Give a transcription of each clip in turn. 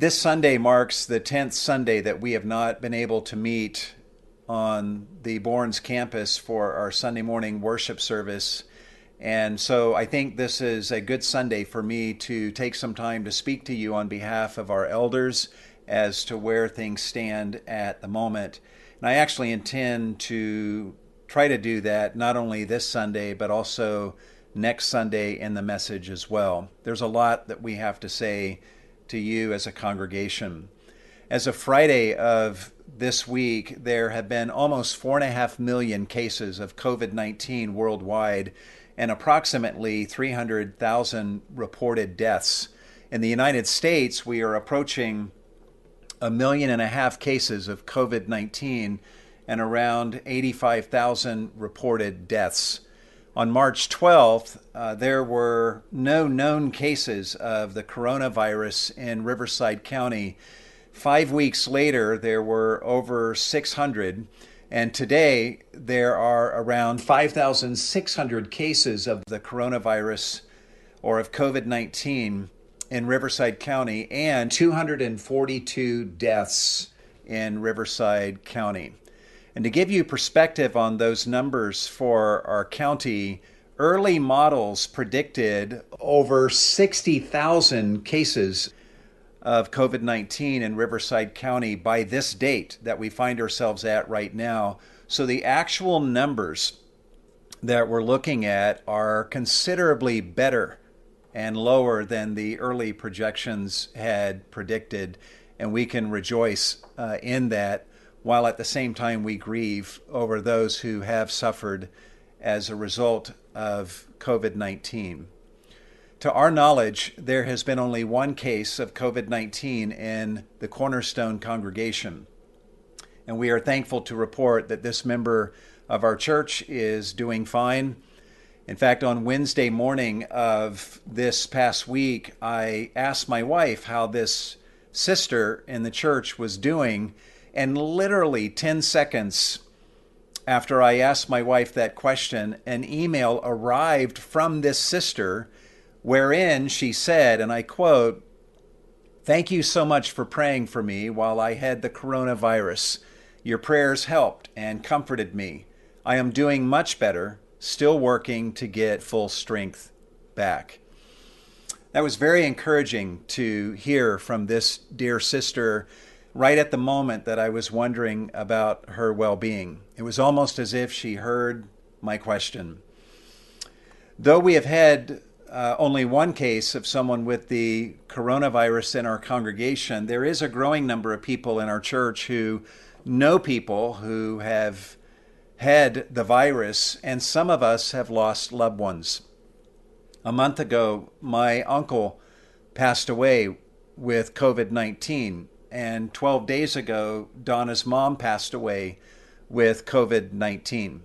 This Sunday marks the 10th Sunday that we have not been able to meet on the Bourns campus for our Sunday morning worship service. And so I think this is a good Sunday for me to take some time to speak to you on behalf of our elders as to where things stand at the moment. And I actually intend to try to do that not only this Sunday, but also next Sunday in the message as well. There's a lot that we have to say to you as a congregation. As of Friday of this week, there have been almost four and a half million cases of COVID 19 worldwide and approximately 300,000 reported deaths. In the United States, we are approaching a million and a half cases of COVID 19 and around 85,000 reported deaths. On March 12th, uh, there were no known cases of the coronavirus in Riverside County. Five weeks later, there were over 600. And today, there are around 5,600 cases of the coronavirus or of COVID 19 in Riverside County and 242 deaths in Riverside County. And to give you perspective on those numbers for our county, early models predicted over 60,000 cases of COVID 19 in Riverside County by this date that we find ourselves at right now. So the actual numbers that we're looking at are considerably better and lower than the early projections had predicted. And we can rejoice uh, in that while at the same time we grieve over those who have suffered as a result of COVID 19. To our knowledge, there has been only one case of COVID 19 in the Cornerstone congregation. And we are thankful to report that this member of our church is doing fine in fact, on Wednesday morning of this past week, I asked my wife how this sister in the church was doing, and literally 10 seconds after I asked my wife that question, an email arrived from this sister wherein she said, and I quote, Thank you so much for praying for me while I had the coronavirus. Your prayers helped and comforted me. I am doing much better still working to get full strength back. That was very encouraging to hear from this dear sister right at the moment that I was wondering about her well being. It was almost as if she heard my question. Though we have had uh, only one case of someone with the coronavirus in our congregation, there is a growing number of people in our church who know people who have had the virus, and some of us have lost loved ones. A month ago, my uncle passed away with COVID 19, and 12 days ago, Donna's mom passed away with COVID 19.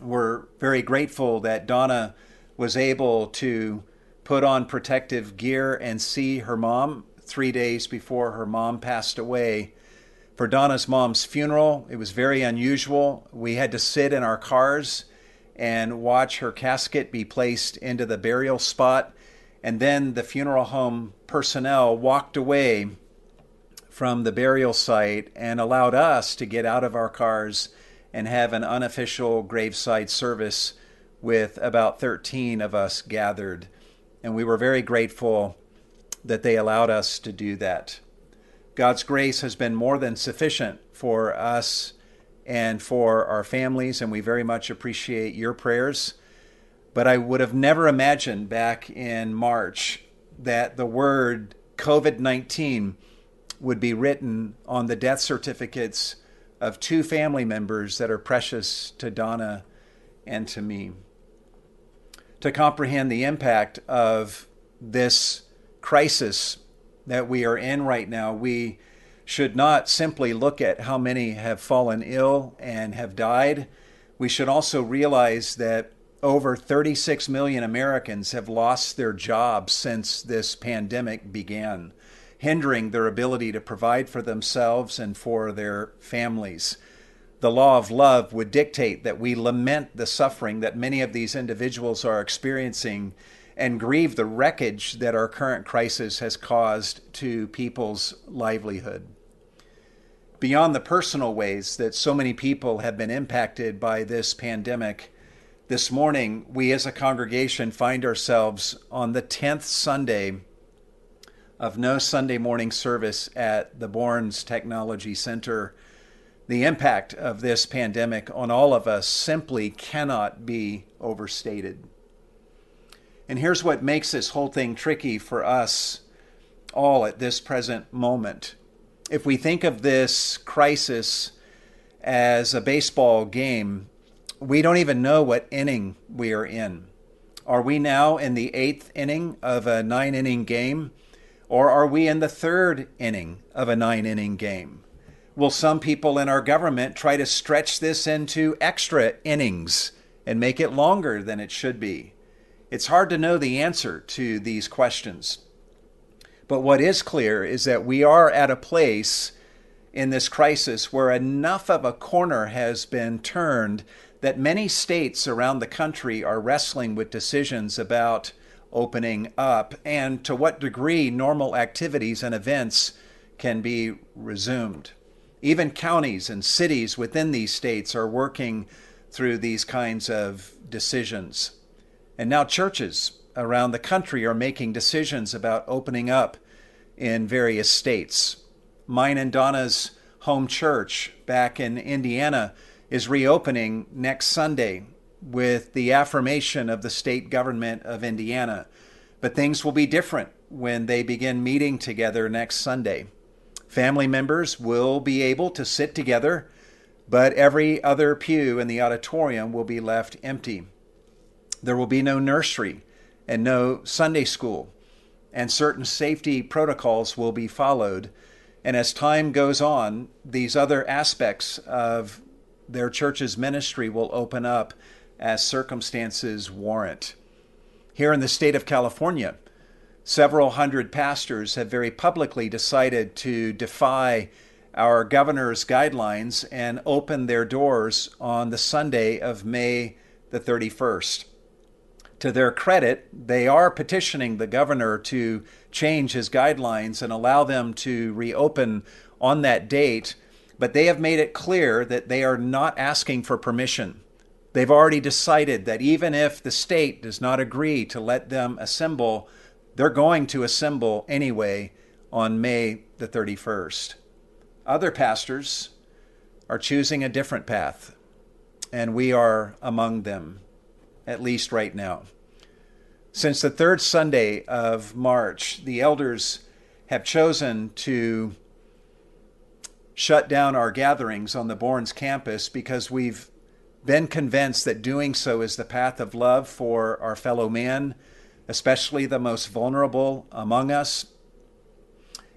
We're very grateful that Donna was able to put on protective gear and see her mom three days before her mom passed away for Donna's mom's funeral. It was very unusual. We had to sit in our cars and watch her casket be placed into the burial spot. And then the funeral home personnel walked away from the burial site and allowed us to get out of our cars and have an unofficial graveside service with about 13 of us gathered. And we were very grateful that they allowed us to do that. God's grace has been more than sufficient for us and for our families, and we very much appreciate your prayers. But I would have never imagined back in March that the word COVID 19 would be written on the death certificates of two family members that are precious to Donna and to me. To comprehend the impact of this crisis that we are in right now, we should not simply look at how many have fallen ill and have died. We should also realize that over 36 million Americans have lost their jobs since this pandemic began, hindering their ability to provide for themselves and for their families. The law of love would dictate that we lament the suffering that many of these individuals are experiencing and grieve the wreckage that our current crisis has caused to people's livelihood. Beyond the personal ways that so many people have been impacted by this pandemic, this morning we as a congregation find ourselves on the 10th Sunday of no Sunday morning service at the Bourns Technology Center. The impact of this pandemic on all of us simply cannot be overstated. And here's what makes this whole thing tricky for us all at this present moment. If we think of this crisis as a baseball game, we don't even know what inning we are in. Are we now in the eighth inning of a nine inning game? Or are we in the third inning of a nine inning game? Will some people in our government try to stretch this into extra innings and make it longer than it should be? It's hard to know the answer to these questions. But what is clear is that we are at a place in this crisis where enough of a corner has been turned that many states around the country are wrestling with decisions about opening up and to what degree normal activities and events can be resumed. Even counties and cities within these states are working through these kinds of decisions. And now churches around the country are making decisions about opening up in various states. Mine and Donna's home church back in Indiana is reopening next Sunday with the affirmation of the state government of Indiana. But things will be different when they begin meeting together next Sunday. Family members will be able to sit together, but every other pew in the auditorium will be left empty. There will be no nursery and no Sunday school, and certain safety protocols will be followed. And as time goes on, these other aspects of their church's ministry will open up as circumstances warrant. Here in the state of California, several hundred pastors have very publicly decided to defy our governor's guidelines and open their doors on the Sunday of May the 31st. To their credit, they are petitioning the governor to change his guidelines and allow them to reopen on that date, but they have made it clear that they are not asking for permission. They've already decided that even if the state does not agree to let them assemble, they're going to assemble anyway on May the 31st. Other pastors are choosing a different path, and we are among them, at least right now. Since the third Sunday of March, the elders have chosen to shut down our gatherings on the Bourns campus because we've been convinced that doing so is the path of love for our fellow man, especially the most vulnerable among us,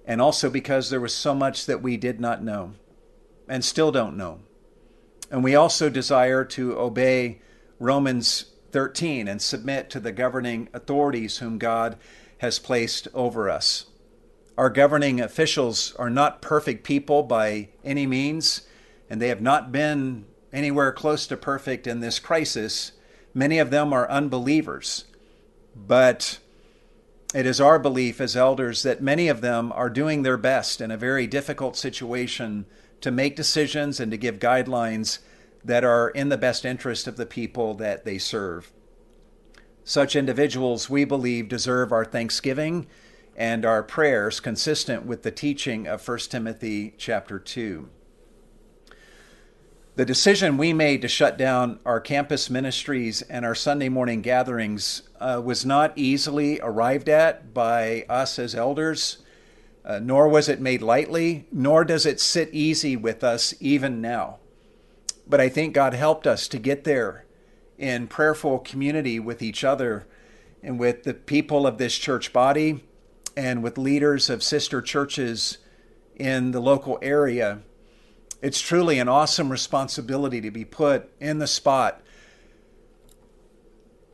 and also because there was so much that we did not know and still don't know. And we also desire to obey Romans 13 and submit to the governing authorities whom God has placed over us. Our governing officials are not perfect people by any means, and they have not been anywhere close to perfect in this crisis. Many of them are unbelievers. But it is our belief as elders that many of them are doing their best in a very difficult situation to make decisions and to give guidelines that are in the best interest of the people that they serve. Such individuals, we believe, deserve our thanksgiving and our prayers consistent with the teaching of 1 Timothy chapter 2. The decision we made to shut down our campus ministries and our Sunday morning gatherings uh, was not easily arrived at by us as elders, uh, nor was it made lightly, nor does it sit easy with us even now. But I think God helped us to get there in prayerful community with each other and with the people of this church body and with leaders of sister churches in the local area it's truly an awesome responsibility to be put in the spot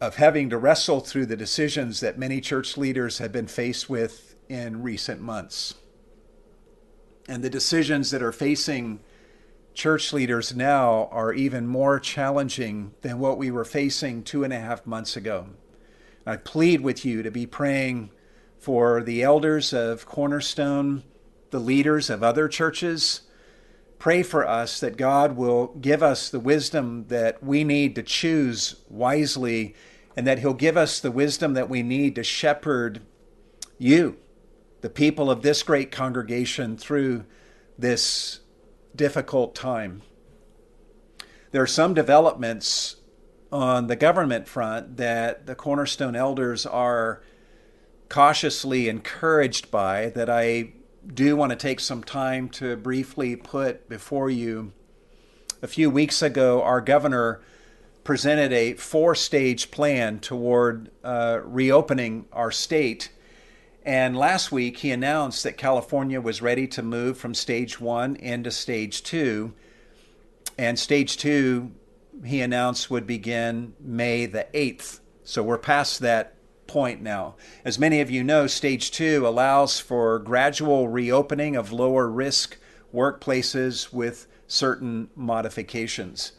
of having to wrestle through the decisions that many church leaders have been faced with in recent months. And the decisions that are facing church leaders now are even more challenging than what we were facing two and a half months ago. I plead with you to be praying for the elders of Cornerstone, the leaders of other churches. Pray for us that God will give us the wisdom that we need to choose wisely and that He'll give us the wisdom that we need to shepherd you, the people of this great congregation, through this difficult time. There are some developments on the government front that the Cornerstone elders are cautiously encouraged by that I do want to take some time to briefly put before you. A few weeks ago, our governor presented a four stage plan toward uh, reopening our state. And last week, he announced that California was ready to move from stage one into stage two. And stage two he announced would begin May the 8th. So we're past that point now. As many of you know, stage two allows for gradual reopening of lower risk workplaces with certain modifications.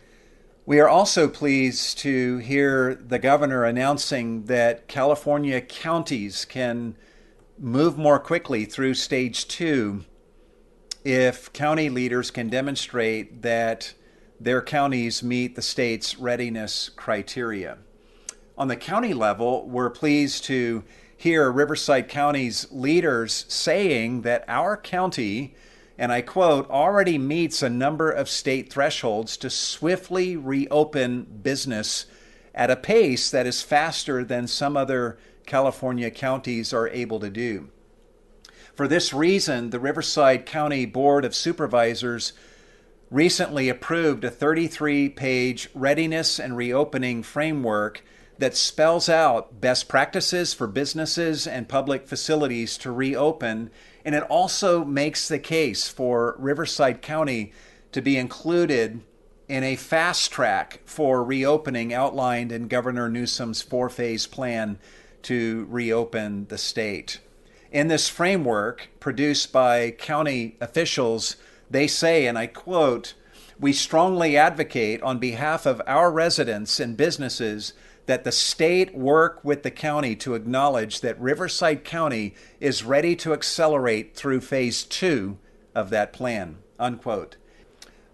We are also pleased to hear the governor announcing that California counties can move more quickly through stage two if county leaders can demonstrate that their counties meet the state's readiness criteria. On the county level, we're pleased to hear Riverside County's leaders saying that our county, and I quote, already meets a number of state thresholds to swiftly reopen business at a pace that is faster than some other California counties are able to do. For this reason, the Riverside County Board of Supervisors recently approved a 33 page readiness and reopening framework that spells out best practices for businesses and public facilities to reopen. And it also makes the case for Riverside County to be included in a fast track for reopening outlined in Governor Newsom's four phase plan to reopen the state. In this framework, produced by county officials, they say, and I quote, we strongly advocate on behalf of our residents and businesses that the state work with the county to acknowledge that Riverside County is ready to accelerate through phase two of that plan. Unquote.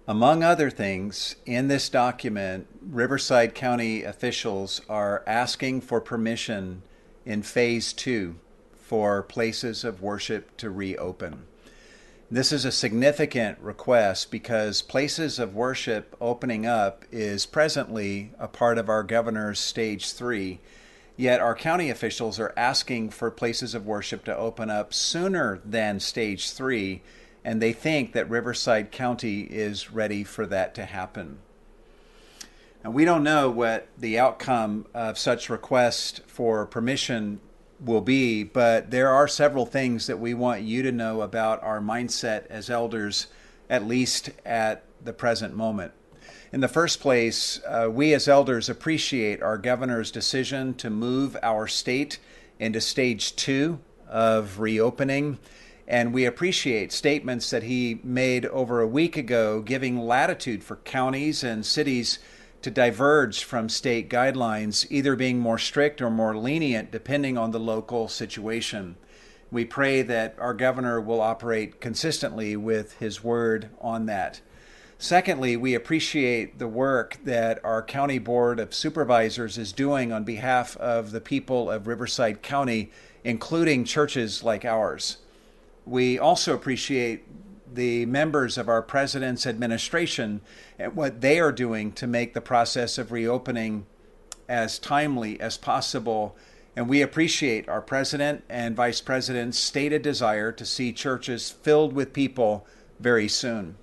Among other things, in this document, Riverside County officials are asking for permission in phase two for places of worship to reopen. This is a significant request because places of worship opening up is presently a part of our governor's stage three. Yet our county officials are asking for places of worship to open up sooner than stage three, and they think that Riverside County is ready for that to happen. And we don't know what the outcome of such request for permission will be, but there are several things that we want you to know about our mindset as elders, at least at the present moment. In the first place, uh, we as elders appreciate our governor's decision to move our state into stage two of reopening. And we appreciate statements that he made over a week ago, giving latitude for counties and cities to diverge from state guidelines, either being more strict or more lenient depending on the local situation. We pray that our governor will operate consistently with his word on that. Secondly, we appreciate the work that our County Board of Supervisors is doing on behalf of the people of Riverside County, including churches like ours. We also appreciate the members of our president's administration and what they are doing to make the process of reopening as timely as possible. And we appreciate our president and vice president's stated desire to see churches filled with people very soon.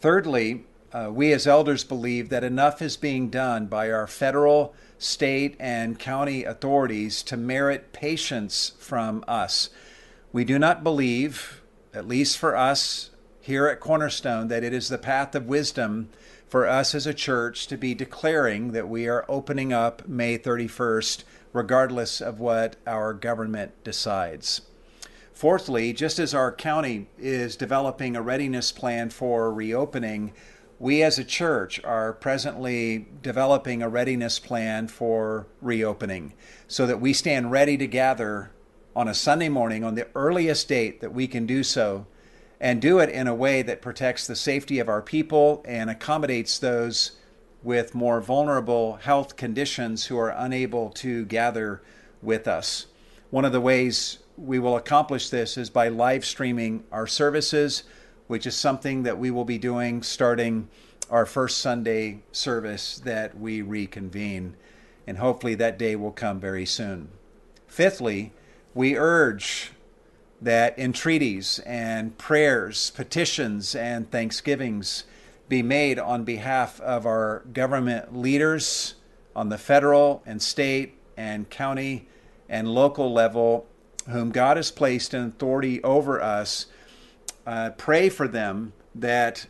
Thirdly, uh, we as elders believe that enough is being done by our federal, state, and county authorities to merit patience from us. We do not believe at least for us here at Cornerstone, that it is the path of wisdom for us as a church to be declaring that we are opening up May 31st, regardless of what our government decides. Fourthly, just as our county is developing a readiness plan for reopening, we as a church are presently developing a readiness plan for reopening so that we stand ready to gather on a Sunday morning on the earliest date that we can do so and do it in a way that protects the safety of our people and accommodates those with more vulnerable health conditions who are unable to gather with us. One of the ways we will accomplish this is by live streaming our services which is something that we will be doing starting our first Sunday service that we reconvene. And hopefully that day will come very soon. Fifthly, we urge that entreaties and prayers, petitions, and thanksgivings be made on behalf of our government leaders on the federal and state and county and local level, whom God has placed in authority over us uh, pray for them that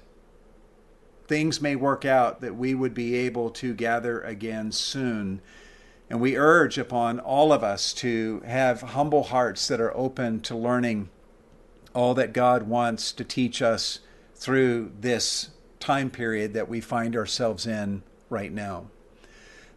things may work out, that we would be able to gather again soon. And we urge upon all of us to have humble hearts that are open to learning all that God wants to teach us through this time period that we find ourselves in right now.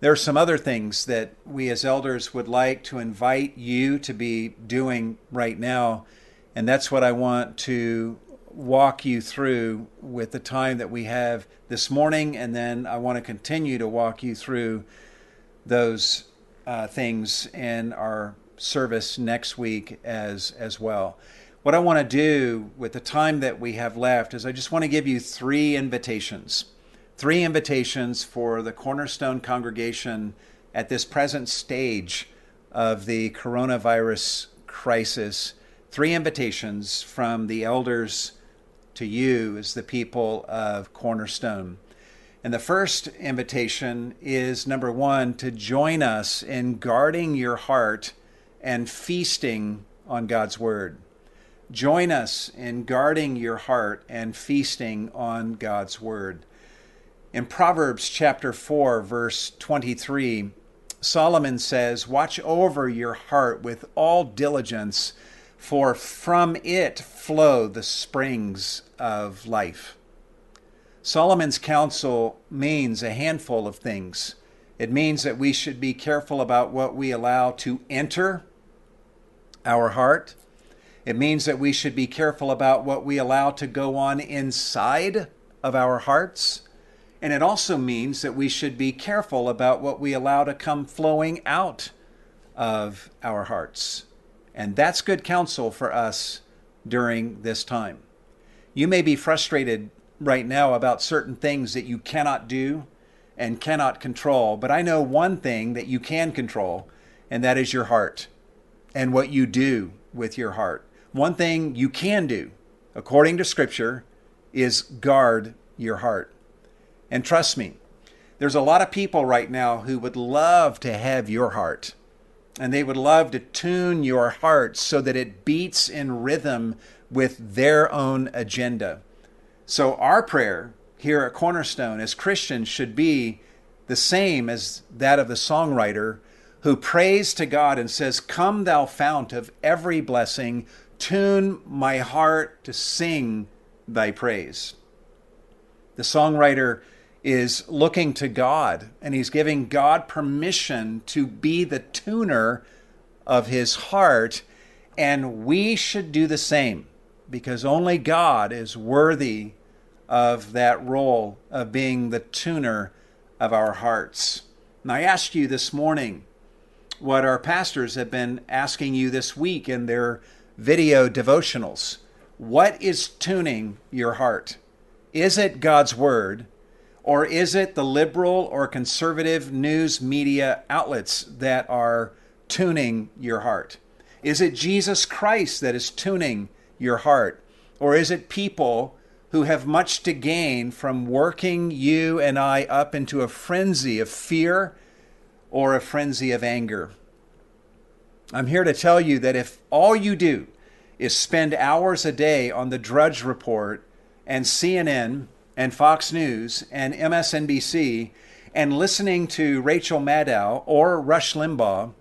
There are some other things that we as elders would like to invite you to be doing right now and that's what I want to walk you through with the time that we have this morning. And then I want to continue to walk you through those uh, things in our service next week as, as well. What I want to do with the time that we have left is I just want to give you three invitations. Three invitations for the Cornerstone congregation at this present stage of the coronavirus crisis three invitations from the elders to you as the people of Cornerstone. And the first invitation is number one, to join us in guarding your heart and feasting on God's Word. Join us in guarding your heart and feasting on God's Word. In Proverbs chapter 4, verse 23, Solomon says, Watch over your heart with all diligence for from it flow the springs of life. Solomon's counsel means a handful of things. It means that we should be careful about what we allow to enter our heart. It means that we should be careful about what we allow to go on inside of our hearts. And it also means that we should be careful about what we allow to come flowing out of our hearts. And that's good counsel for us during this time. You may be frustrated right now about certain things that you cannot do and cannot control, but I know one thing that you can control, and that is your heart and what you do with your heart. One thing you can do, according to Scripture, is guard your heart. And trust me, there's a lot of people right now who would love to have your heart and they would love to tune your heart so that it beats in rhythm with their own agenda. So, our prayer here at Cornerstone as Christians should be the same as that of the songwriter who prays to God and says, Come, thou fount of every blessing, tune my heart to sing thy praise. The songwriter is looking to God and he's giving God permission to be the tuner of his heart. And we should do the same because only God is worthy of that role of being the tuner of our hearts. And I asked you this morning what our pastors have been asking you this week in their video devotionals. What is tuning your heart? Is it God's Word? Or is it the liberal or conservative news media outlets that are tuning your heart? Is it Jesus Christ that is tuning your heart? Or is it people who have much to gain from working you and I up into a frenzy of fear or a frenzy of anger? I'm here to tell you that if all you do is spend hours a day on the Drudge Report and CNN and Fox News and MSNBC and listening to Rachel Maddow or Rush Limbaugh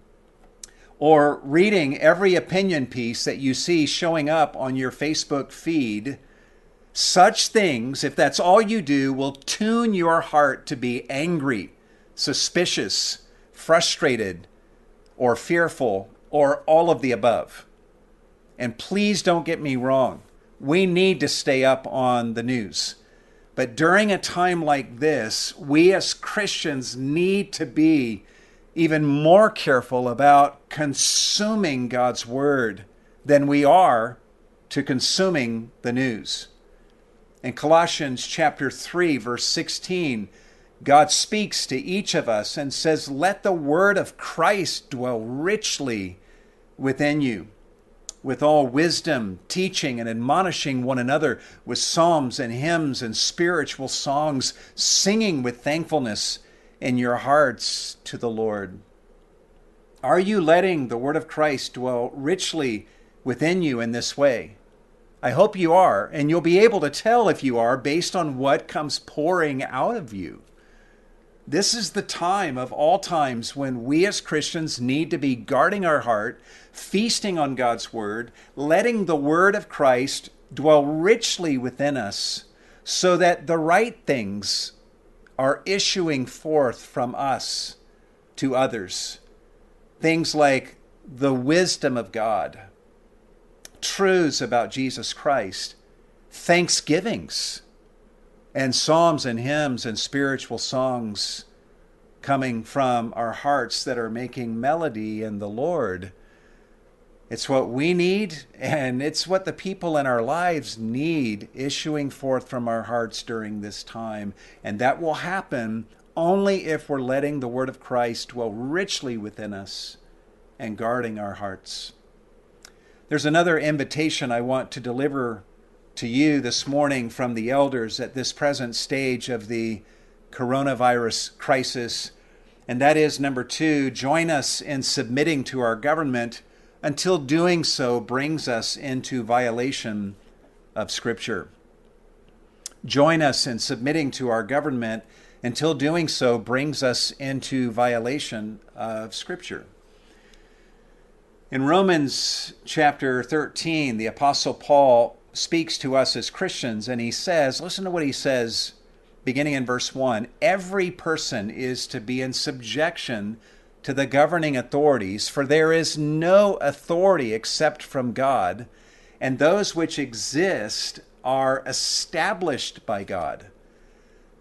or reading every opinion piece that you see showing up on your Facebook feed, Such things, if that's all you do, will tune your heart to be angry, suspicious, frustrated, or fearful, or all of the above. And please don't get me wrong. We need to stay up on the news. But during a time like this, we as Christians need to be even more careful about consuming God's word than we are to consuming the news. In Colossians chapter 3 verse 16, God speaks to each of us and says, "Let the word of Christ dwell richly within you." with all wisdom, teaching and admonishing one another with psalms and hymns and spiritual songs, singing with thankfulness in your hearts to the Lord. Are you letting the word of Christ dwell richly within you in this way? I hope you are, and you'll be able to tell if you are based on what comes pouring out of you. This is the time of all times when we as Christians need to be guarding our heart, feasting on God's Word, letting the Word of Christ dwell richly within us so that the right things are issuing forth from us to others. Things like the wisdom of God, truths about Jesus Christ, thanksgivings and psalms and hymns and spiritual songs coming from our hearts that are making melody in the Lord. It's what we need, and it's what the people in our lives need issuing forth from our hearts during this time. And that will happen only if we're letting the Word of Christ dwell richly within us and guarding our hearts. There's another invitation I want to deliver to you this morning from the elders at this present stage of the coronavirus crisis. And that is number two, join us in submitting to our government until doing so brings us into violation of Scripture. Join us in submitting to our government until doing so brings us into violation of Scripture. In Romans chapter 13, the Apostle Paul speaks to us as Christians, and he says, listen to what he says beginning in verse 1 every person is to be in subjection to the governing authorities, for there is no authority except from God, and those which exist are established by God.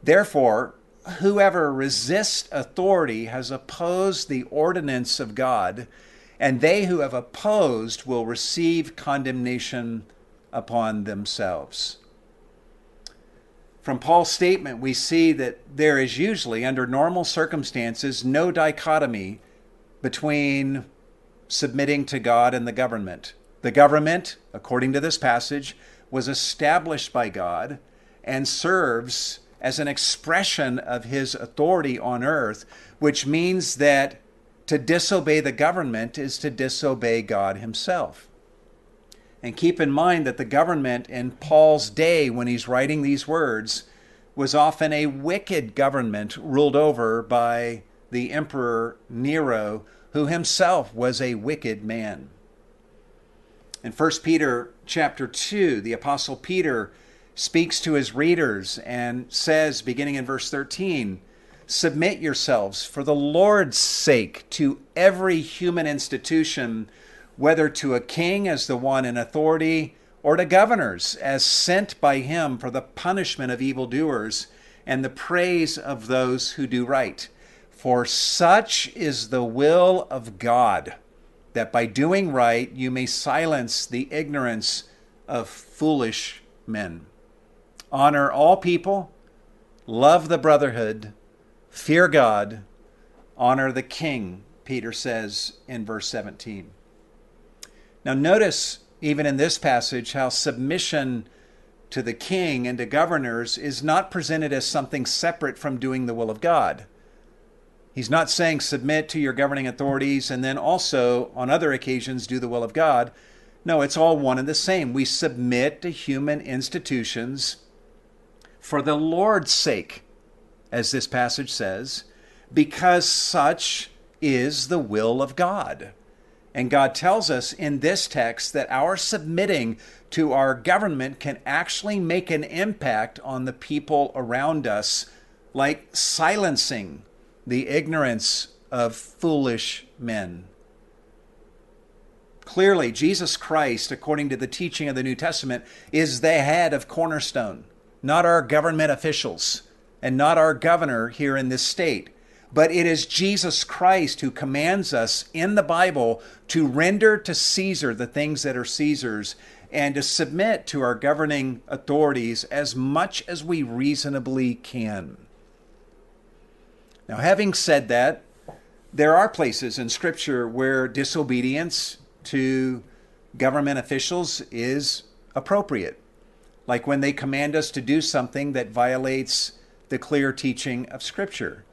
Therefore, whoever resists authority has opposed the ordinance of God, and they who have opposed will receive condemnation upon themselves. From Paul's statement, we see that there is usually, under normal circumstances, no dichotomy between submitting to God and the government. The government, according to this passage, was established by God and serves as an expression of his authority on earth, which means that to disobey the government is to disobey God himself. And keep in mind that the government in Paul's day, when he's writing these words, was often a wicked government ruled over by the emperor Nero, who himself was a wicked man. In 1 Peter chapter 2, the apostle Peter speaks to his readers and says beginning in verse 13, submit yourselves for the Lord's sake to every human institution whether to a king as the one in authority, or to governors as sent by him for the punishment of evildoers and the praise of those who do right. For such is the will of God, that by doing right you may silence the ignorance of foolish men. Honor all people, love the brotherhood, fear God, honor the king, Peter says in verse 17. Now, notice even in this passage how submission to the king and to governors is not presented as something separate from doing the will of God. He's not saying submit to your governing authorities and then also, on other occasions, do the will of God. No, it's all one and the same. We submit to human institutions for the Lord's sake, as this passage says, because such is the will of God. And God tells us in this text that our submitting to our government can actually make an impact on the people around us, like silencing the ignorance of foolish men. Clearly, Jesus Christ, according to the teaching of the New Testament, is the head of Cornerstone, not our government officials and not our governor here in this state. But it is Jesus Christ who commands us in the Bible to render to Caesar the things that are Caesar's and to submit to our governing authorities as much as we reasonably can. Now, having said that, there are places in Scripture where disobedience to government officials is appropriate, like when they command us to do something that violates the clear teaching of Scripture.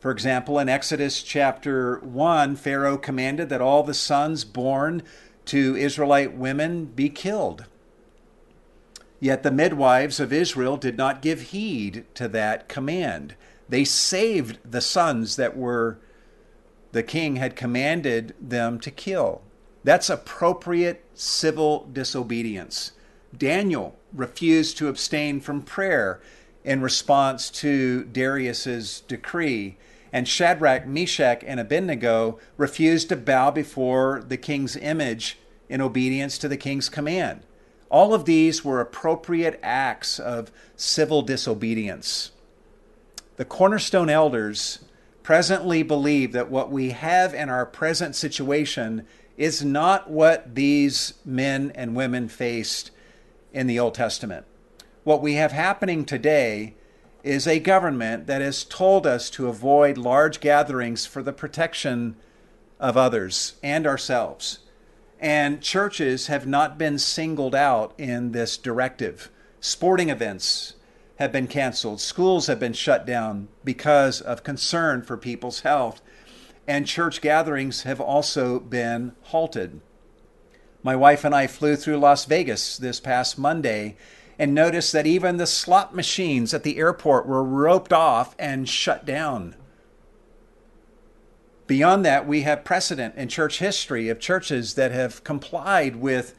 For example, in Exodus chapter 1, Pharaoh commanded that all the sons born to Israelite women be killed. Yet the midwives of Israel did not give heed to that command. They saved the sons that were the king had commanded them to kill. That's appropriate civil disobedience. Daniel refused to abstain from prayer in response to Darius's decree, and Shadrach, Meshach, and Abednego refused to bow before the king's image in obedience to the king's command. All of these were appropriate acts of civil disobedience. The cornerstone elders presently believe that what we have in our present situation is not what these men and women faced in the Old Testament. What we have happening today is a government that has told us to avoid large gatherings for the protection of others and ourselves. And churches have not been singled out in this directive. Sporting events have been canceled, schools have been shut down because of concern for people's health and church gatherings have also been halted. My wife and I flew through Las Vegas this past Monday and noticed that even the slot machines at the airport were roped off and shut down. Beyond that, we have precedent in church history of churches that have complied with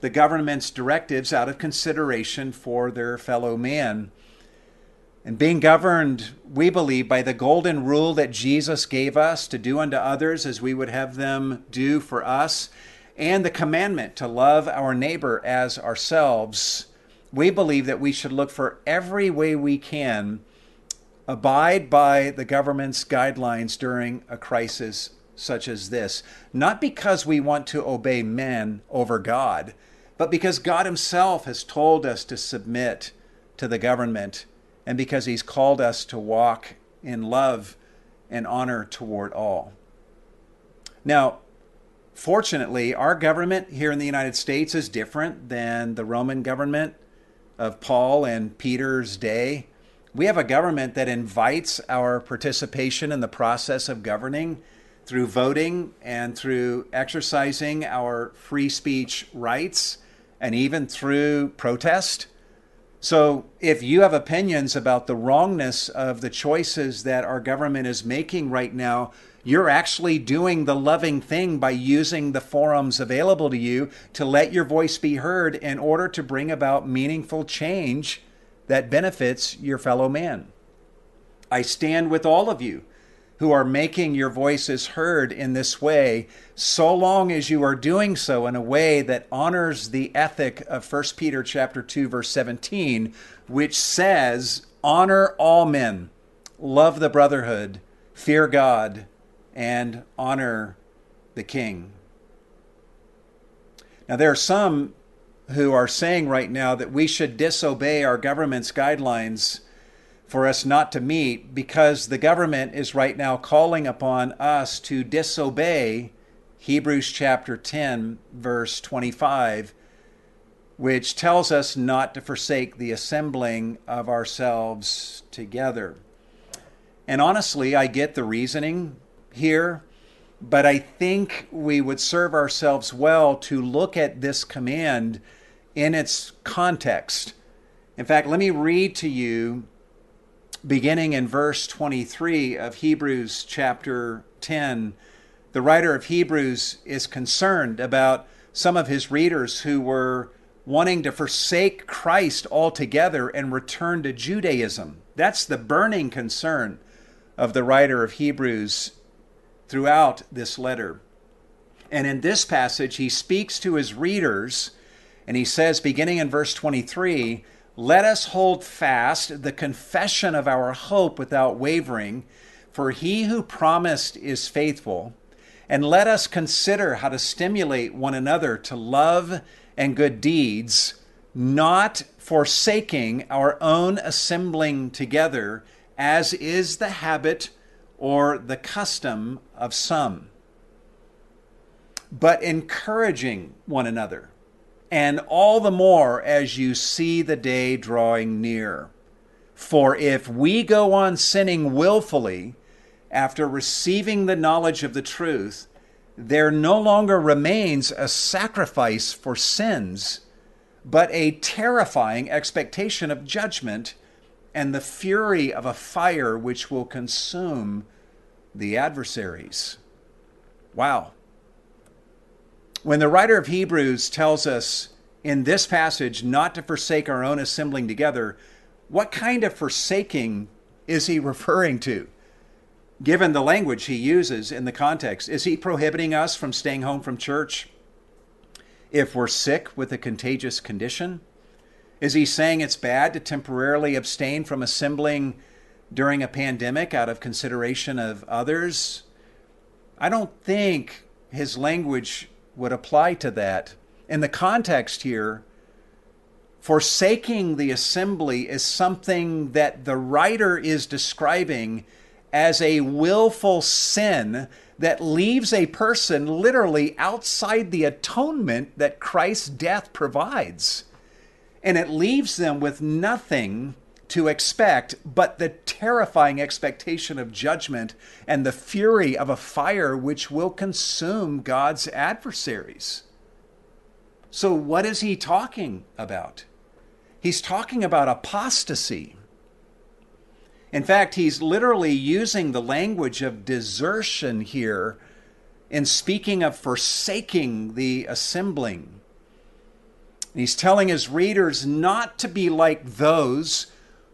the government's directives out of consideration for their fellow man. And being governed, we believe, by the golden rule that Jesus gave us to do unto others as we would have them do for us, and the commandment to love our neighbor as ourselves, we believe that we should look for every way we can abide by the government's guidelines during a crisis such as this, not because we want to obey men over God, but because God Himself has told us to submit to the government and because He's called us to walk in love and honor toward all. Now, fortunately, our government here in the United States is different than the Roman government of Paul and Peter's day. We have a government that invites our participation in the process of governing through voting and through exercising our free speech rights and even through protest. So, if you have opinions about the wrongness of the choices that our government is making right now, you're actually doing the loving thing by using the forums available to you to let your voice be heard in order to bring about meaningful change that benefits your fellow man. I stand with all of you who are making your voices heard in this way, so long as you are doing so in a way that honors the ethic of 1 Peter chapter 2 verse 17, which says, "Honor all men, love the brotherhood, fear God, and honor the king." Now there are some who are saying right now that we should disobey our government's guidelines for us not to meet because the government is right now calling upon us to disobey Hebrews chapter 10, verse 25, which tells us not to forsake the assembling of ourselves together. And honestly, I get the reasoning here, but I think we would serve ourselves well to look at this command in its context. In fact, let me read to you beginning in verse 23 of Hebrews chapter 10, the writer of Hebrews is concerned about some of his readers who were wanting to forsake Christ altogether and return to Judaism. That's the burning concern of the writer of Hebrews throughout this letter. And in this passage, he speaks to his readers and he says, beginning in verse 23, let us hold fast the confession of our hope without wavering, for he who promised is faithful. And let us consider how to stimulate one another to love and good deeds, not forsaking our own assembling together, as is the habit or the custom of some, but encouraging one another and all the more as you see the day drawing near. For if we go on sinning willfully after receiving the knowledge of the truth, there no longer remains a sacrifice for sins, but a terrifying expectation of judgment and the fury of a fire which will consume the adversaries. Wow. When the writer of Hebrews tells us in this passage not to forsake our own assembling together, what kind of forsaking is he referring to? Given the language he uses in the context, is he prohibiting us from staying home from church if we're sick with a contagious condition? Is he saying it's bad to temporarily abstain from assembling during a pandemic out of consideration of others? I don't think his language would apply to that. In the context here, forsaking the assembly is something that the writer is describing as a willful sin that leaves a person literally outside the atonement that Christ's death provides. And it leaves them with nothing to expect but the terrifying expectation of judgment and the fury of a fire which will consume God's adversaries. So, what is he talking about? He's talking about apostasy. In fact, he's literally using the language of desertion here in speaking of forsaking the assembling. He's telling his readers not to be like those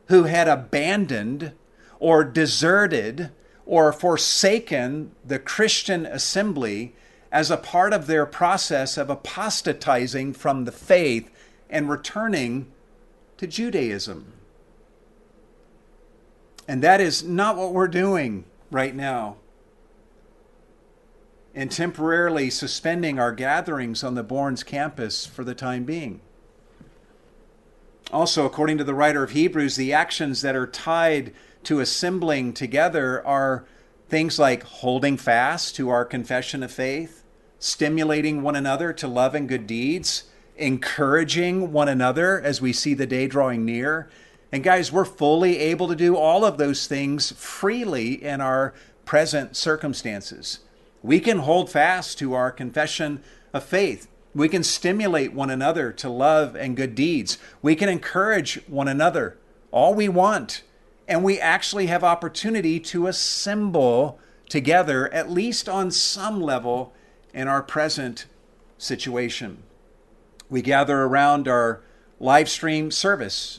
who had abandoned or deserted or forsaken the Christian assembly as a part of their process of apostatizing from the faith and returning to Judaism. And that is not what we're doing right now. And temporarily suspending our gatherings on the Bourns campus for the time being. Also, according to the writer of Hebrews, the actions that are tied to assembling together are things like holding fast to our confession of faith, stimulating one another to love and good deeds, encouraging one another as we see the day drawing near. And guys, we're fully able to do all of those things freely in our present circumstances. We can hold fast to our confession of faith. We can stimulate one another to love and good deeds. We can encourage one another all we want. And we actually have opportunity to assemble together, at least on some level, in our present situation. We gather around our live stream service,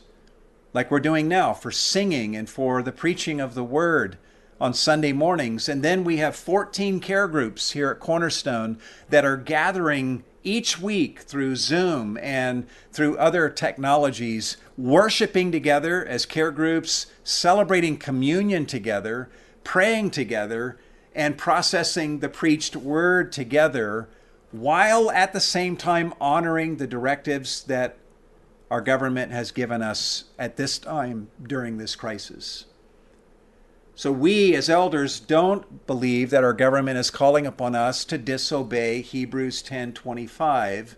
like we're doing now, for singing and for the preaching of the word on Sunday mornings. And then we have 14 care groups here at Cornerstone that are gathering each week through Zoom and through other technologies, worshiping together as care groups, celebrating communion together, praying together, and processing the preached word together, while at the same time honoring the directives that our government has given us at this time during this crisis. So we as elders don't believe that our government is calling upon us to disobey Hebrews 10:25,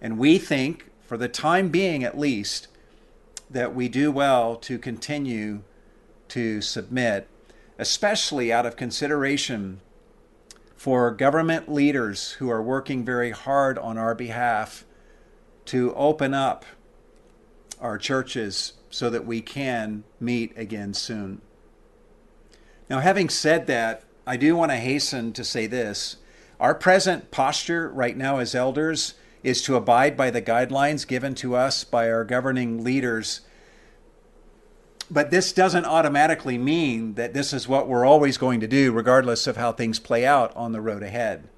and we think for the time being at least that we do well to continue to submit, especially out of consideration for government leaders who are working very hard on our behalf to open up our churches so that we can meet again soon. Now, having said that, I do want to hasten to say this. Our present posture right now as elders is to abide by the guidelines given to us by our governing leaders. But this doesn't automatically mean that this is what we're always going to do, regardless of how things play out on the road ahead.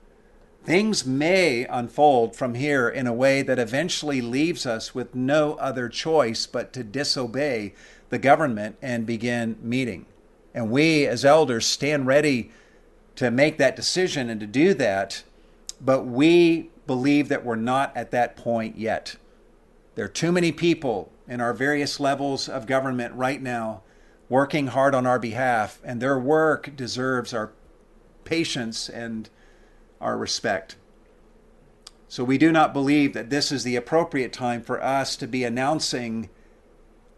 Things may unfold from here in a way that eventually leaves us with no other choice but to disobey the government and begin meeting. And we, as elders, stand ready to make that decision and to do that, but we believe that we're not at that point yet. There are too many people in our various levels of government right now working hard on our behalf, and their work deserves our patience and our respect. So we do not believe that this is the appropriate time for us to be announcing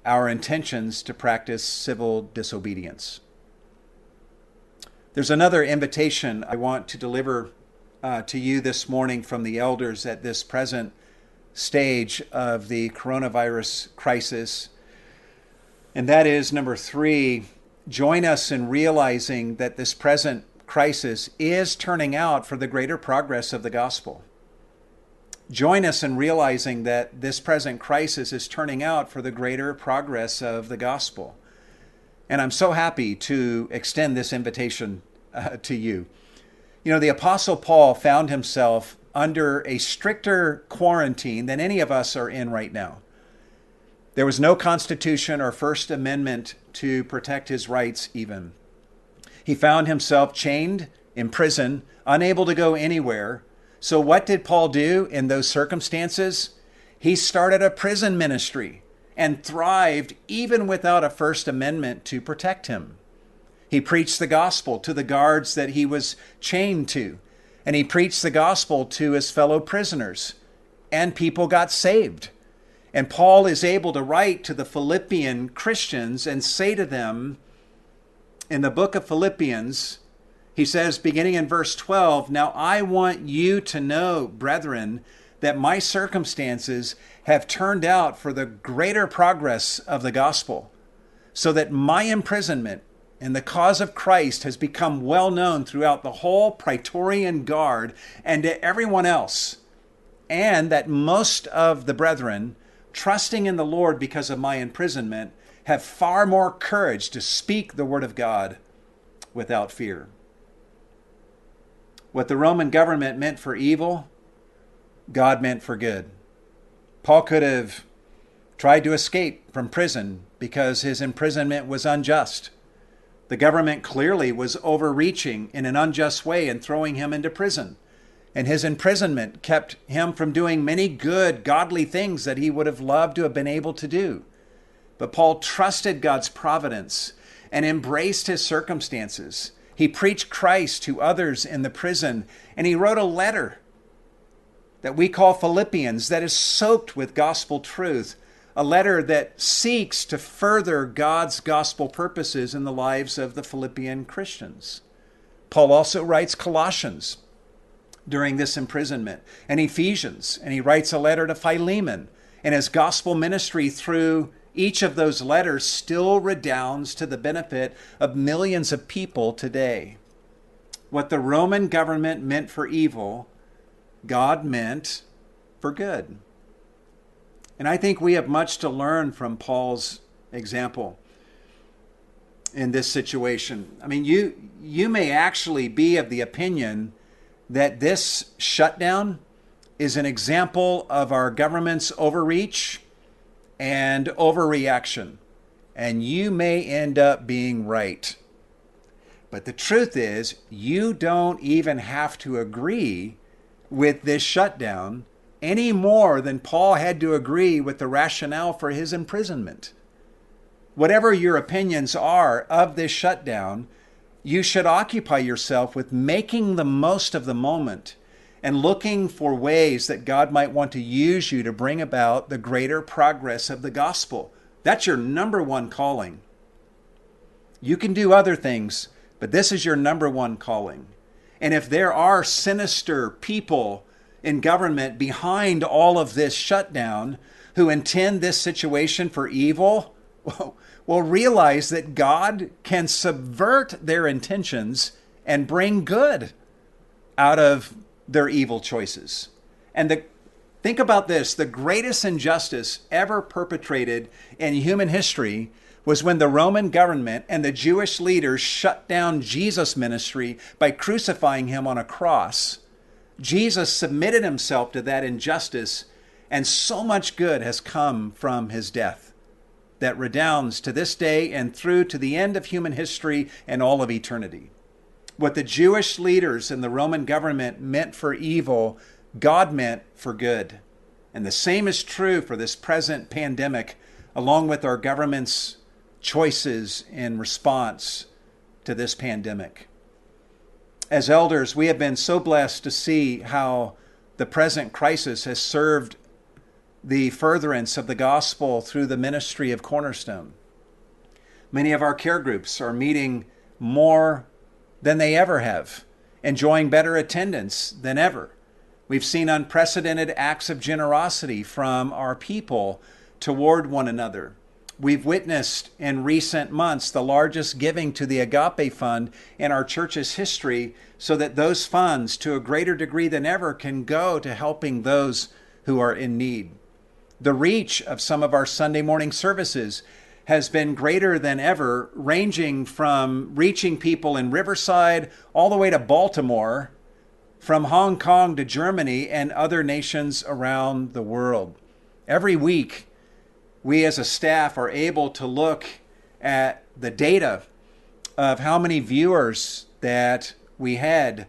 our intentions to practice civil disobedience. There's another invitation I want to deliver uh, to you this morning from the elders at this present stage of the coronavirus crisis. And that is number three join us in realizing that this present crisis is turning out for the greater progress of the gospel. Join us in realizing that this present crisis is turning out for the greater progress of the gospel. And I'm so happy to extend this invitation uh, to you. You know, the Apostle Paul found himself under a stricter quarantine than any of us are in right now. There was no Constitution or First Amendment to protect his rights, even. He found himself chained in prison, unable to go anywhere. So, what did Paul do in those circumstances? He started a prison ministry and thrived even without a First Amendment to protect him. He preached the gospel to the guards that he was chained to, and he preached the gospel to his fellow prisoners, and people got saved. And Paul is able to write to the Philippian Christians and say to them, in the book of Philippians, he says, beginning in verse 12, Now I want you to know, brethren, that my circumstances have turned out for the greater progress of the gospel, so that my imprisonment in the cause of Christ has become well known throughout the whole Praetorian Guard and to everyone else, and that most of the brethren, trusting in the Lord because of my imprisonment, have far more courage to speak the word of God without fear. What the Roman government meant for evil, God meant for good. Paul could have tried to escape from prison because his imprisonment was unjust. The government clearly was overreaching in an unjust way and throwing him into prison. And his imprisonment kept him from doing many good, godly things that he would have loved to have been able to do. But Paul trusted God's providence and embraced his circumstances. He preached Christ to others in the prison, and he wrote a letter that we call Philippians that is soaked with gospel truth, a letter that seeks to further God's gospel purposes in the lives of the Philippian Christians. Paul also writes Colossians during this imprisonment, and Ephesians, and he writes a letter to Philemon, and his gospel ministry through each of those letters still redounds to the benefit of millions of people today. What the Roman government meant for evil, God meant for good. And I think we have much to learn from Paul's example in this situation. I mean, you you may actually be of the opinion that this shutdown is an example of our government's overreach and overreaction. And you may end up being right. But the truth is, you don't even have to agree with this shutdown any more than Paul had to agree with the rationale for his imprisonment. Whatever your opinions are of this shutdown, you should occupy yourself with making the most of the moment and looking for ways that God might want to use you to bring about the greater progress of the gospel. That's your number one calling. You can do other things, but this is your number one calling. And if there are sinister people in government behind all of this shutdown who intend this situation for evil, well, well realize that God can subvert their intentions and bring good out of their evil choices. And the Think about this the greatest injustice ever perpetrated in human history was when the Roman government and the Jewish leaders shut down Jesus' ministry by crucifying him on a cross. Jesus submitted himself to that injustice, and so much good has come from his death that redounds to this day and through to the end of human history and all of eternity. What the Jewish leaders and the Roman government meant for evil, God meant for good. And the same is true for this present pandemic, along with our government's choices in response to this pandemic. As elders, we have been so blessed to see how the present crisis has served the furtherance of the gospel through the ministry of Cornerstone. Many of our care groups are meeting more than they ever have, enjoying better attendance than ever. We've seen unprecedented acts of generosity from our people toward one another. We've witnessed in recent months the largest giving to the Agape Fund in our church's history, so that those funds, to a greater degree than ever, can go to helping those who are in need. The reach of some of our Sunday morning services has been greater than ever, ranging from reaching people in Riverside all the way to Baltimore, from Hong Kong to Germany, and other nations around the world. Every week, we as a staff are able to look at the data of how many viewers that we had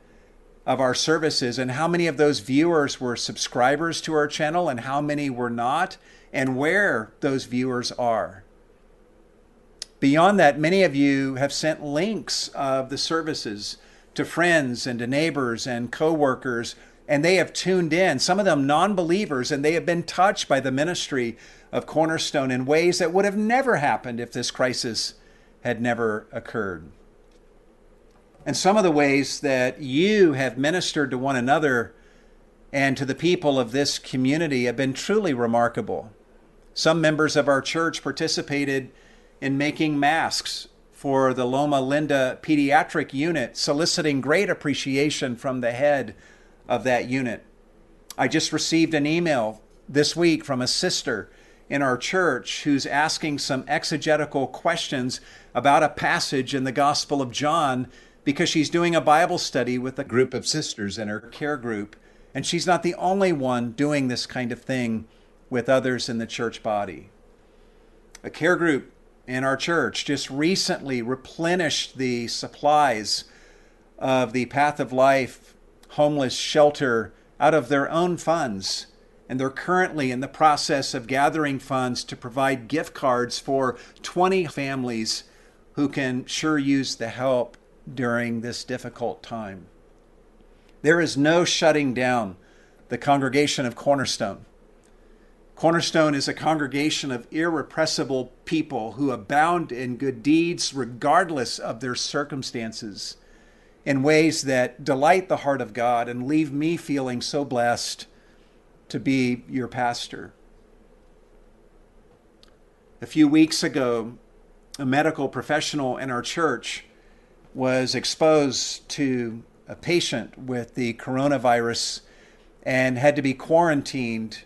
of our services and how many of those viewers were subscribers to our channel and how many were not and where those viewers are. Beyond that, many of you have sent links of the services to friends and to neighbors and coworkers, and they have tuned in, some of them non believers, and they have been touched by the ministry of Cornerstone in ways that would have never happened if this crisis had never occurred. And some of the ways that you have ministered to one another and to the people of this community have been truly remarkable. Some members of our church participated in making masks for the Loma Linda pediatric unit, soliciting great appreciation from the head of that unit. I just received an email this week from a sister in our church who's asking some exegetical questions about a passage in the Gospel of John because she's doing a Bible study with a group of sisters in her care group. And she's not the only one doing this kind of thing with others in the church body. A care group in our church just recently replenished the supplies of the Path of Life homeless shelter out of their own funds. And they're currently in the process of gathering funds to provide gift cards for 20 families who can sure use the help during this difficult time. There is no shutting down the congregation of Cornerstone. Cornerstone is a congregation of irrepressible people who abound in good deeds regardless of their circumstances in ways that delight the heart of God and leave me feeling so blessed to be your pastor. A few weeks ago, a medical professional in our church was exposed to a patient with the coronavirus and had to be quarantined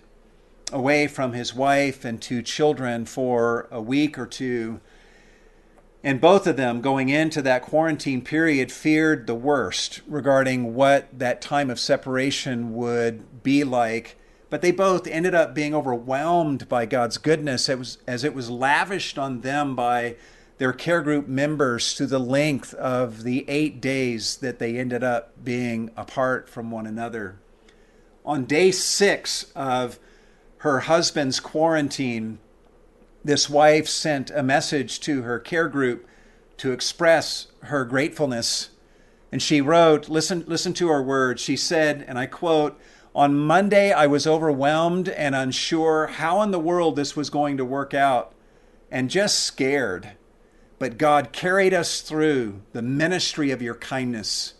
away from his wife and two children for a week or two. And both of them, going into that quarantine period, feared the worst regarding what that time of separation would be like. But they both ended up being overwhelmed by God's goodness as it was lavished on them by their care group members to the length of the eight days that they ended up being apart from one another. On day six of her husband's quarantine, this wife sent a message to her care group to express her gratefulness. And she wrote, listen, listen to her words. She said, and I quote, On Monday, I was overwhelmed and unsure how in the world this was going to work out and just scared. But God carried us through the ministry of your kindness,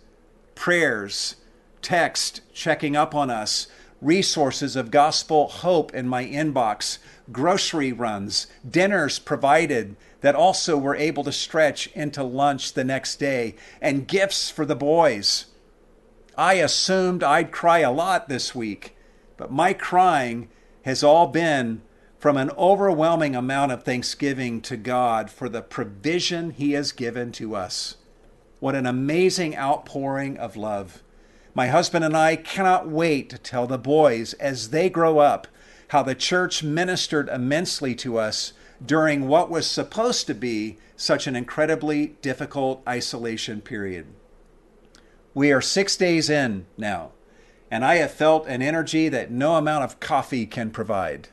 prayers, text checking up on us, resources of gospel hope in my inbox, grocery runs, dinners provided that also were able to stretch into lunch the next day, and gifts for the boys. I assumed I'd cry a lot this week, But my crying has all been from an overwhelming amount of thanksgiving to God for the provision He has given to us. What an amazing outpouring of love. My husband and I cannot wait to tell the boys as they grow up how the church ministered immensely to us during what was supposed to be such an incredibly difficult isolation period. We are six days in now, and I have felt an energy that no amount of coffee can provide.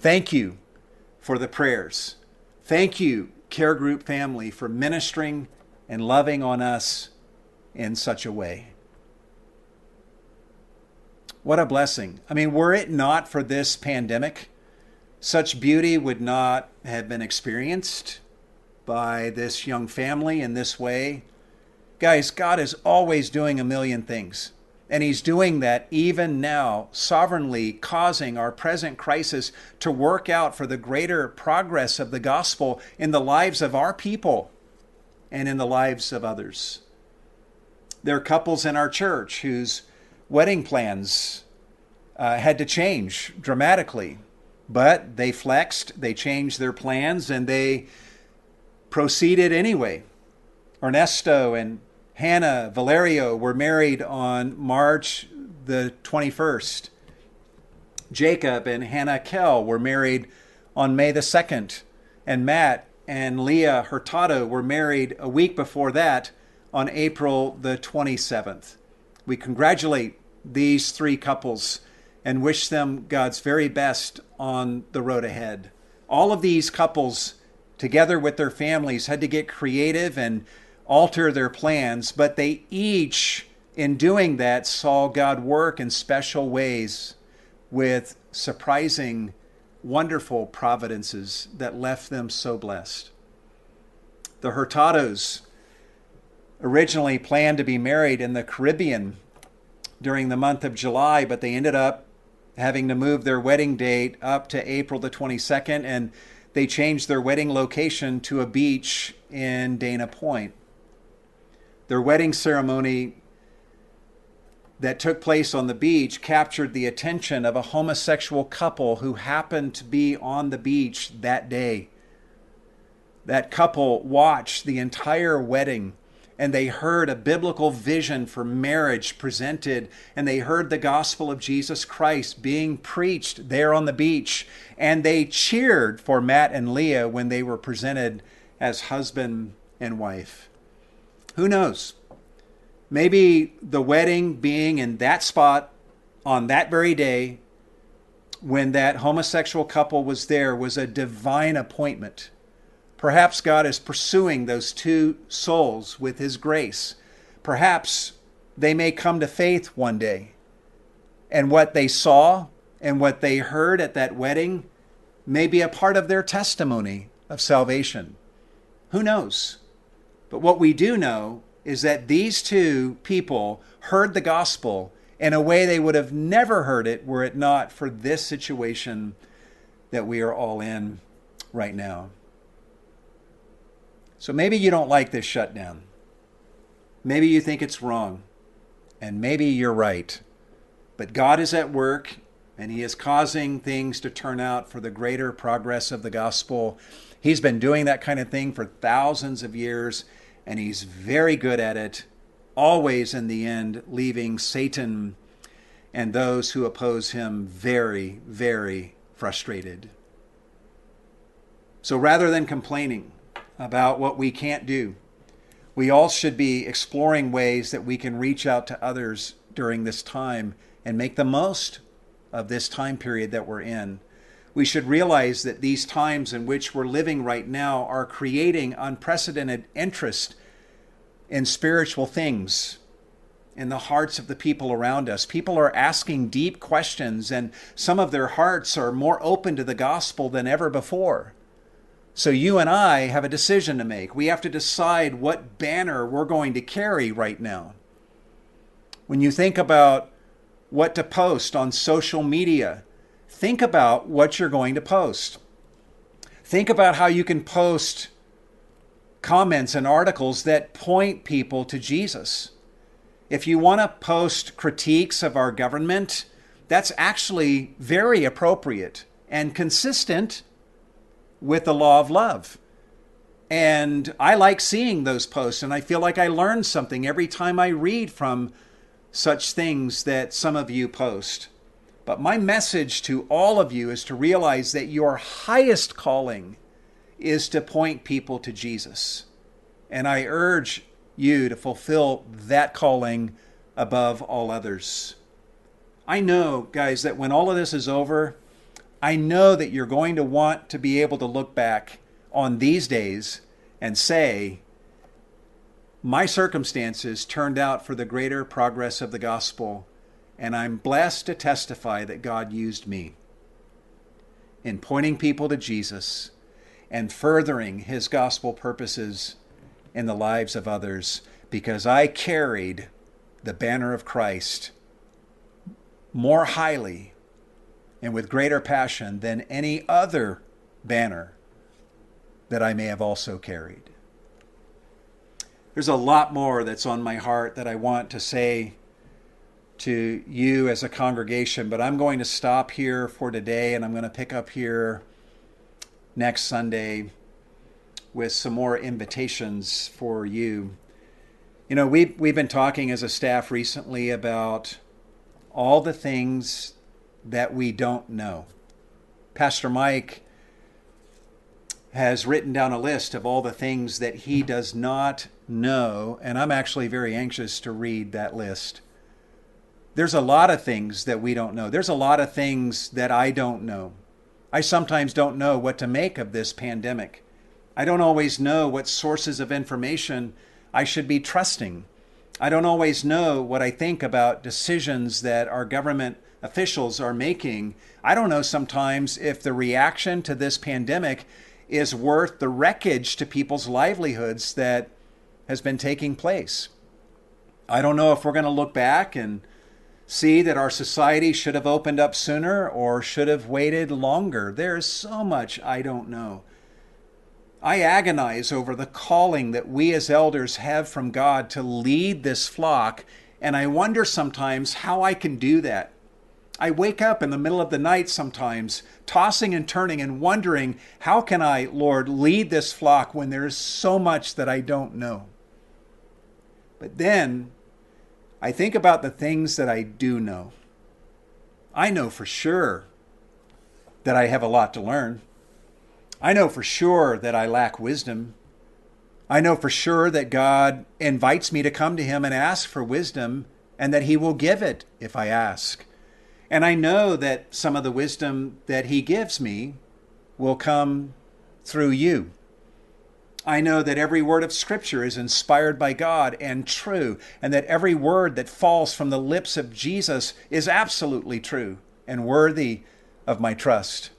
Thank you for the prayers. Thank you, Care Group family, for ministering and loving on us in such a way. What a blessing. I mean, were it not for this pandemic, such beauty would not have been experienced by this young family in this way. Guys, God is always doing a million things. And He's doing that even now, sovereignly causing our present crisis to work out for the greater progress of the gospel in the lives of our people and in the lives of others. There are couples in our church whose wedding plans uh, had to change dramatically, but they flexed, they changed their plans, and they proceeded anyway. Ernesto and Hannah Valerio were married on March the 21st. Jacob and Hannah Kell were married on May the 2nd. And Matt and Leah Hurtado were married a week before that on April the 27th. We congratulate these three couples and wish them God's very best on the road ahead. All of these couples, together with their families, had to get creative and alter their plans, but they each, in doing that, saw God work in special ways with surprising, wonderful providences that left them so blessed. The Hurtados originally planned to be married in the Caribbean during the month of July, but they ended up having to move their wedding date up to April the 22nd, and they changed their wedding location to a beach in Dana Point. Their wedding ceremony that took place on the beach captured the attention of a homosexual couple who happened to be on the beach that day. That couple watched the entire wedding and they heard a biblical vision for marriage presented, and they heard the gospel of Jesus Christ being preached there on the beach, and they cheered for Matt and Leah when they were presented as husband and wife. Who knows? Maybe the wedding being in that spot on that very day when that homosexual couple was there was a divine appointment. Perhaps God is pursuing those two souls with His grace. Perhaps they may come to faith one day. And what they saw and what they heard at that wedding may be a part of their testimony of salvation. Who knows? But what we do know is that these two people heard the gospel in a way they would have never heard it were it not for this situation that we are all in right now. So maybe you don't like this shutdown. Maybe you think it's wrong. And maybe you're right. But God is at work and He is causing things to turn out for the greater progress of the gospel. He's been doing that kind of thing for thousands of years and he's very good at it, always in the end, leaving Satan and those who oppose him very, very frustrated. So rather than complaining about what we can't do, we all should be exploring ways that we can reach out to others during this time and make the most of this time period that we're in. We should realize that these times in which we're living right now are creating unprecedented interest in spiritual things in the hearts of the people around us. People are asking deep questions, and some of their hearts are more open to the gospel than ever before. So, you and I have a decision to make. We have to decide what banner we're going to carry right now. When you think about what to post on social media, think about what you're going to post. Think about how you can post comments and articles that point people to Jesus. If you want to post critiques of our government, that's actually very appropriate and consistent with the law of love. And I like seeing those posts, and I feel like I learn something every time I read from such things that some of you post. But my message to all of you is to realize that your highest calling is to point people to Jesus. And I urge you to fulfill that calling above all others. I know, guys, that when all of this is over, I know that you're going to want to be able to look back on these days and say, My circumstances turned out for the greater progress of the gospel, and I'm blessed to testify that God used me in pointing people to Jesus and furthering his gospel purposes in the lives of others because I carried the banner of Christ more highly and with greater passion than any other banner that I may have also carried. There's a lot more that's on my heart that I want to say to you as a congregation, but I'm going to stop here for today and I'm going to pick up here next Sunday with some more invitations for you. You know, we've, we've been talking as a staff recently about all the things that we don't know. Pastor Mike has written down a list of all the things that he does not know, and I'm actually very anxious to read that list. There's a lot of things that we don't know. There's a lot of things that I don't know. I sometimes don't know what to make of this pandemic. I don't always know what sources of information I should be trusting. I don't always know what I think about decisions that our government officials are making. I don't know sometimes if the reaction to this pandemic is worth the wreckage to people's livelihoods that has been taking place. I don't know if we're going to look back and see that our society should have opened up sooner or should have waited longer. There is so much I don't know. I agonize over the calling that we as elders have from God to lead this flock, and I wonder sometimes how I can do that. I wake up in the middle of the night sometimes, tossing and turning and wondering, how can I, Lord, lead this flock when there is so much that I don't know? But then I think about the things that I do know. I know for sure that I have a lot to learn. I know for sure that I lack wisdom. I know for sure that God invites me to come to Him and ask for wisdom, and that He will give it if I ask. And I know that some of the wisdom that He gives me will come through you. I know that every word of Scripture is inspired by God and true, and that every word that falls from the lips of Jesus is absolutely true and worthy of my trust.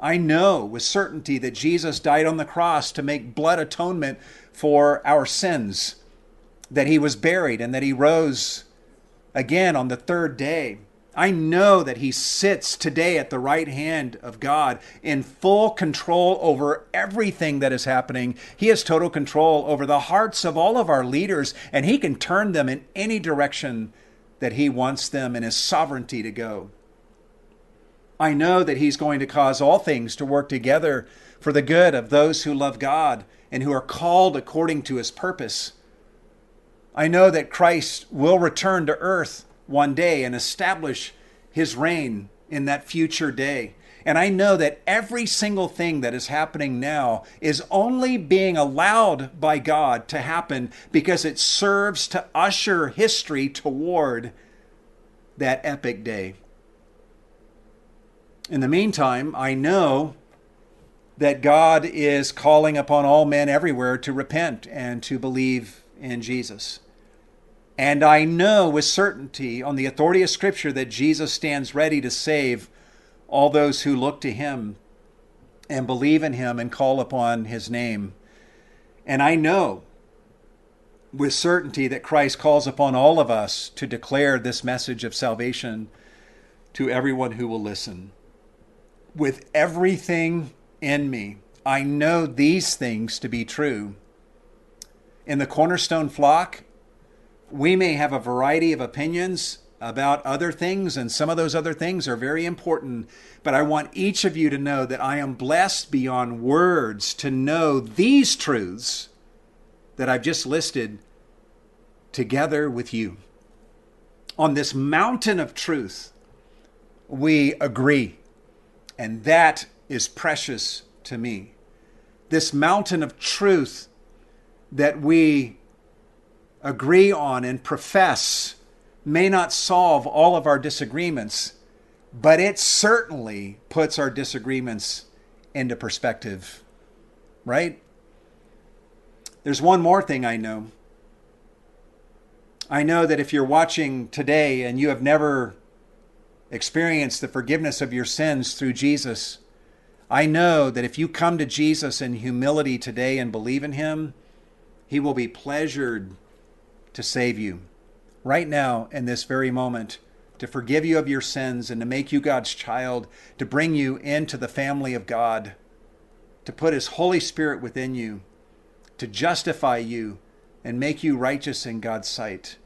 I know with certainty that Jesus died on the cross to make blood atonement for our sins, that he was buried, and that he rose again on the third day. I know that he sits today at the right hand of God in full control over everything that is happening. He has total control over the hearts of all of our leaders, and he can turn them in any direction that he wants them in his sovereignty to go. I know that he's going to cause all things to work together for the good of those who love God and who are called according to his purpose. I know that Christ will return to earth one day and establish his reign in that future day. And I know that every single thing that is happening now is only being allowed by God to happen because it serves to usher history toward that epic day. In the meantime, I know that God is calling upon all men everywhere to repent and to believe in Jesus. And I know with certainty, on the authority of Scripture, that Jesus stands ready to save all those who look to him and believe in him and call upon his name. And I know with certainty that Christ calls upon all of us to declare this message of salvation to everyone who will listen. With everything in me, I know these things to be true. In the cornerstone flock, we may have a variety of opinions about other things, and some of those other things are very important. But I want each of you to know that I am blessed beyond words to know these truths that I've just listed together with you. On this mountain of truth, we agree, and that is precious to me. This mountain of truth that we agree on and profess may not solve all of our disagreements, but it certainly puts our disagreements into perspective, right? There's one more thing I know. I know that if you're watching today and you have never experienced the forgiveness of your sins through Jesus, I know that if you come to Jesus in humility today and believe in Him, He will be pleasured to save you right now in this very moment, to forgive you of your sins and to make you God's child, to bring you into the family of God, to put His Holy Spirit within you, to justify you and make you righteous in God's sight.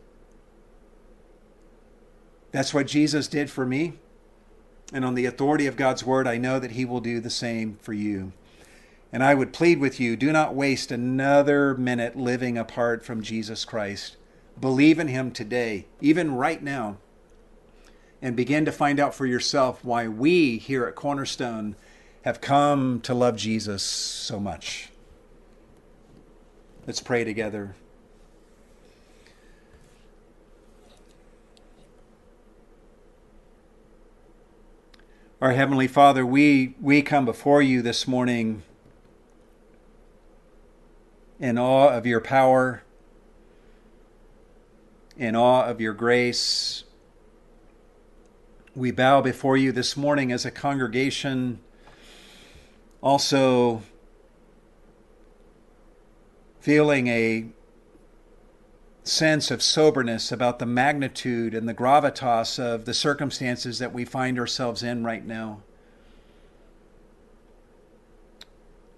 That's what Jesus did for me. And on the authority of God's word, I know that He will do the same for you. And I would plead with you do not waste another minute living apart from Jesus Christ. Believe in Him today, even right now, and begin to find out for yourself why we here at Cornerstone have come to love Jesus so much. Let's pray together. Our Heavenly Father, we, we come before you this morning in awe of your power, in awe of your grace. We bow before you this morning as a congregation, also feeling a sense of soberness about the magnitude and the gravitas of the circumstances that we find ourselves in right now.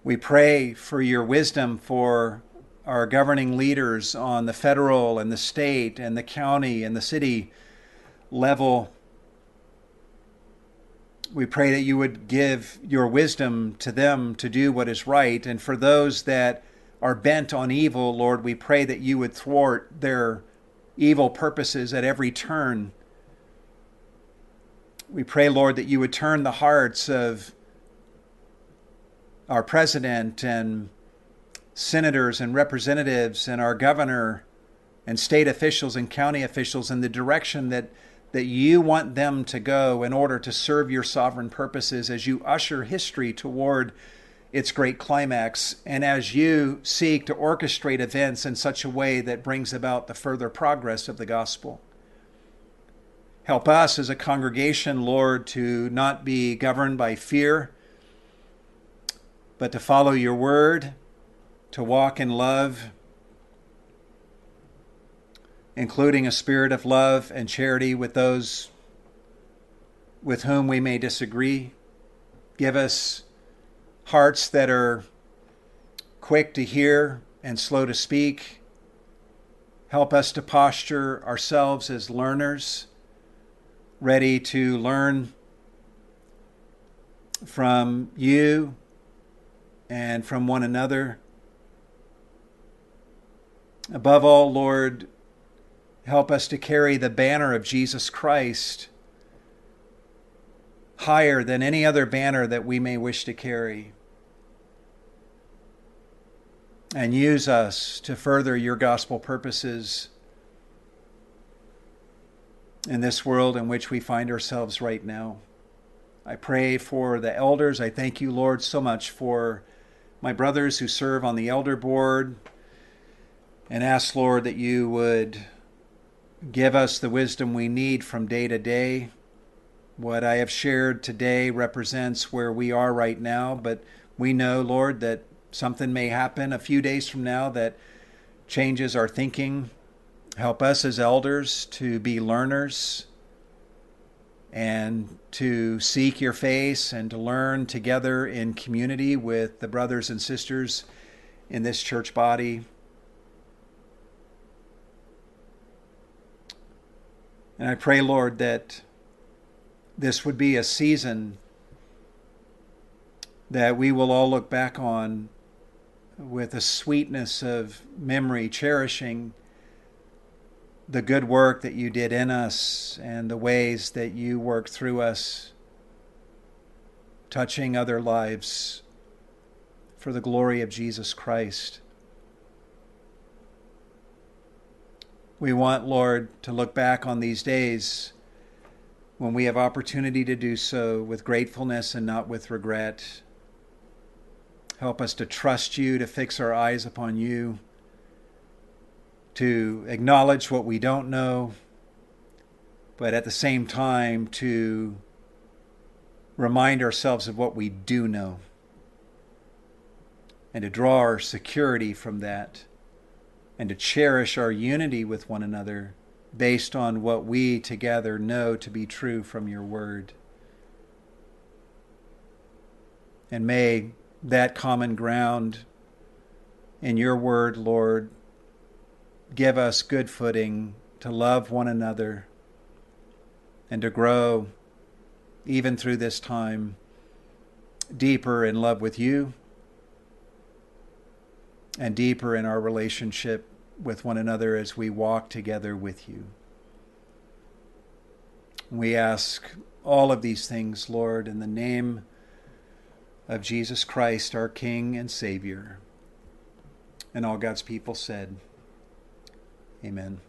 We pray for your wisdom for our governing leaders on the federal and the state and the county and the city level. We pray that you would give your wisdom to them to do what is right. And for those that are bent on evil, Lord, we pray that you would thwart their evil purposes at every turn. We pray, Lord, that you would turn the hearts of our president and senators and representatives and our governor and state officials and county officials in the direction that, that you want them to go in order to serve your sovereign purposes as you usher history toward its great climax, and as you seek to orchestrate events in such a way that brings about the further progress of the gospel. Help us as a congregation, Lord, to not be governed by fear, but to follow your word, to walk in love, including a spirit of love and charity with those with whom we may disagree. Give us hearts that are quick to hear and slow to speak. Help us to posture ourselves as learners, ready to learn from you and from one another. Above all, Lord, help us to carry the banner of Jesus Christ higher than any other banner that we may wish to carry and use us to further your gospel purposes in this world in which we find ourselves right now. I pray for the elders. I thank you, Lord, so much for my brothers who serve on the elder board and ask, Lord, that you would give us the wisdom we need from day to day. What I have shared today represents where we are right now, but we know, Lord, that something may happen a few days from now that changes our thinking. Help us as elders to be learners and to seek your face and to learn together in community with the brothers and sisters in this church body. And I pray, Lord, that this would be a season that we will all look back on with a sweetness of memory, cherishing the good work that you did in us and the ways that you worked through us, touching other lives for the glory of Jesus Christ. We want, Lord, to look back on these days when we have opportunity to do so with gratefulness and not with regret. Help us to trust you, to fix our eyes upon you, to acknowledge what we don't know, but at the same time to remind ourselves of what we do know and to draw our security from that and to cherish our unity with one another based on what we together know to be true from your word. And may that common ground in your word, Lord, give us good footing to love one another and to grow even through this time deeper in love with you and deeper in our relationship with one another as we walk together with you. We ask all of these things, Lord, in the name of Jesus Christ, our King and Savior. And all God's people said, Amen.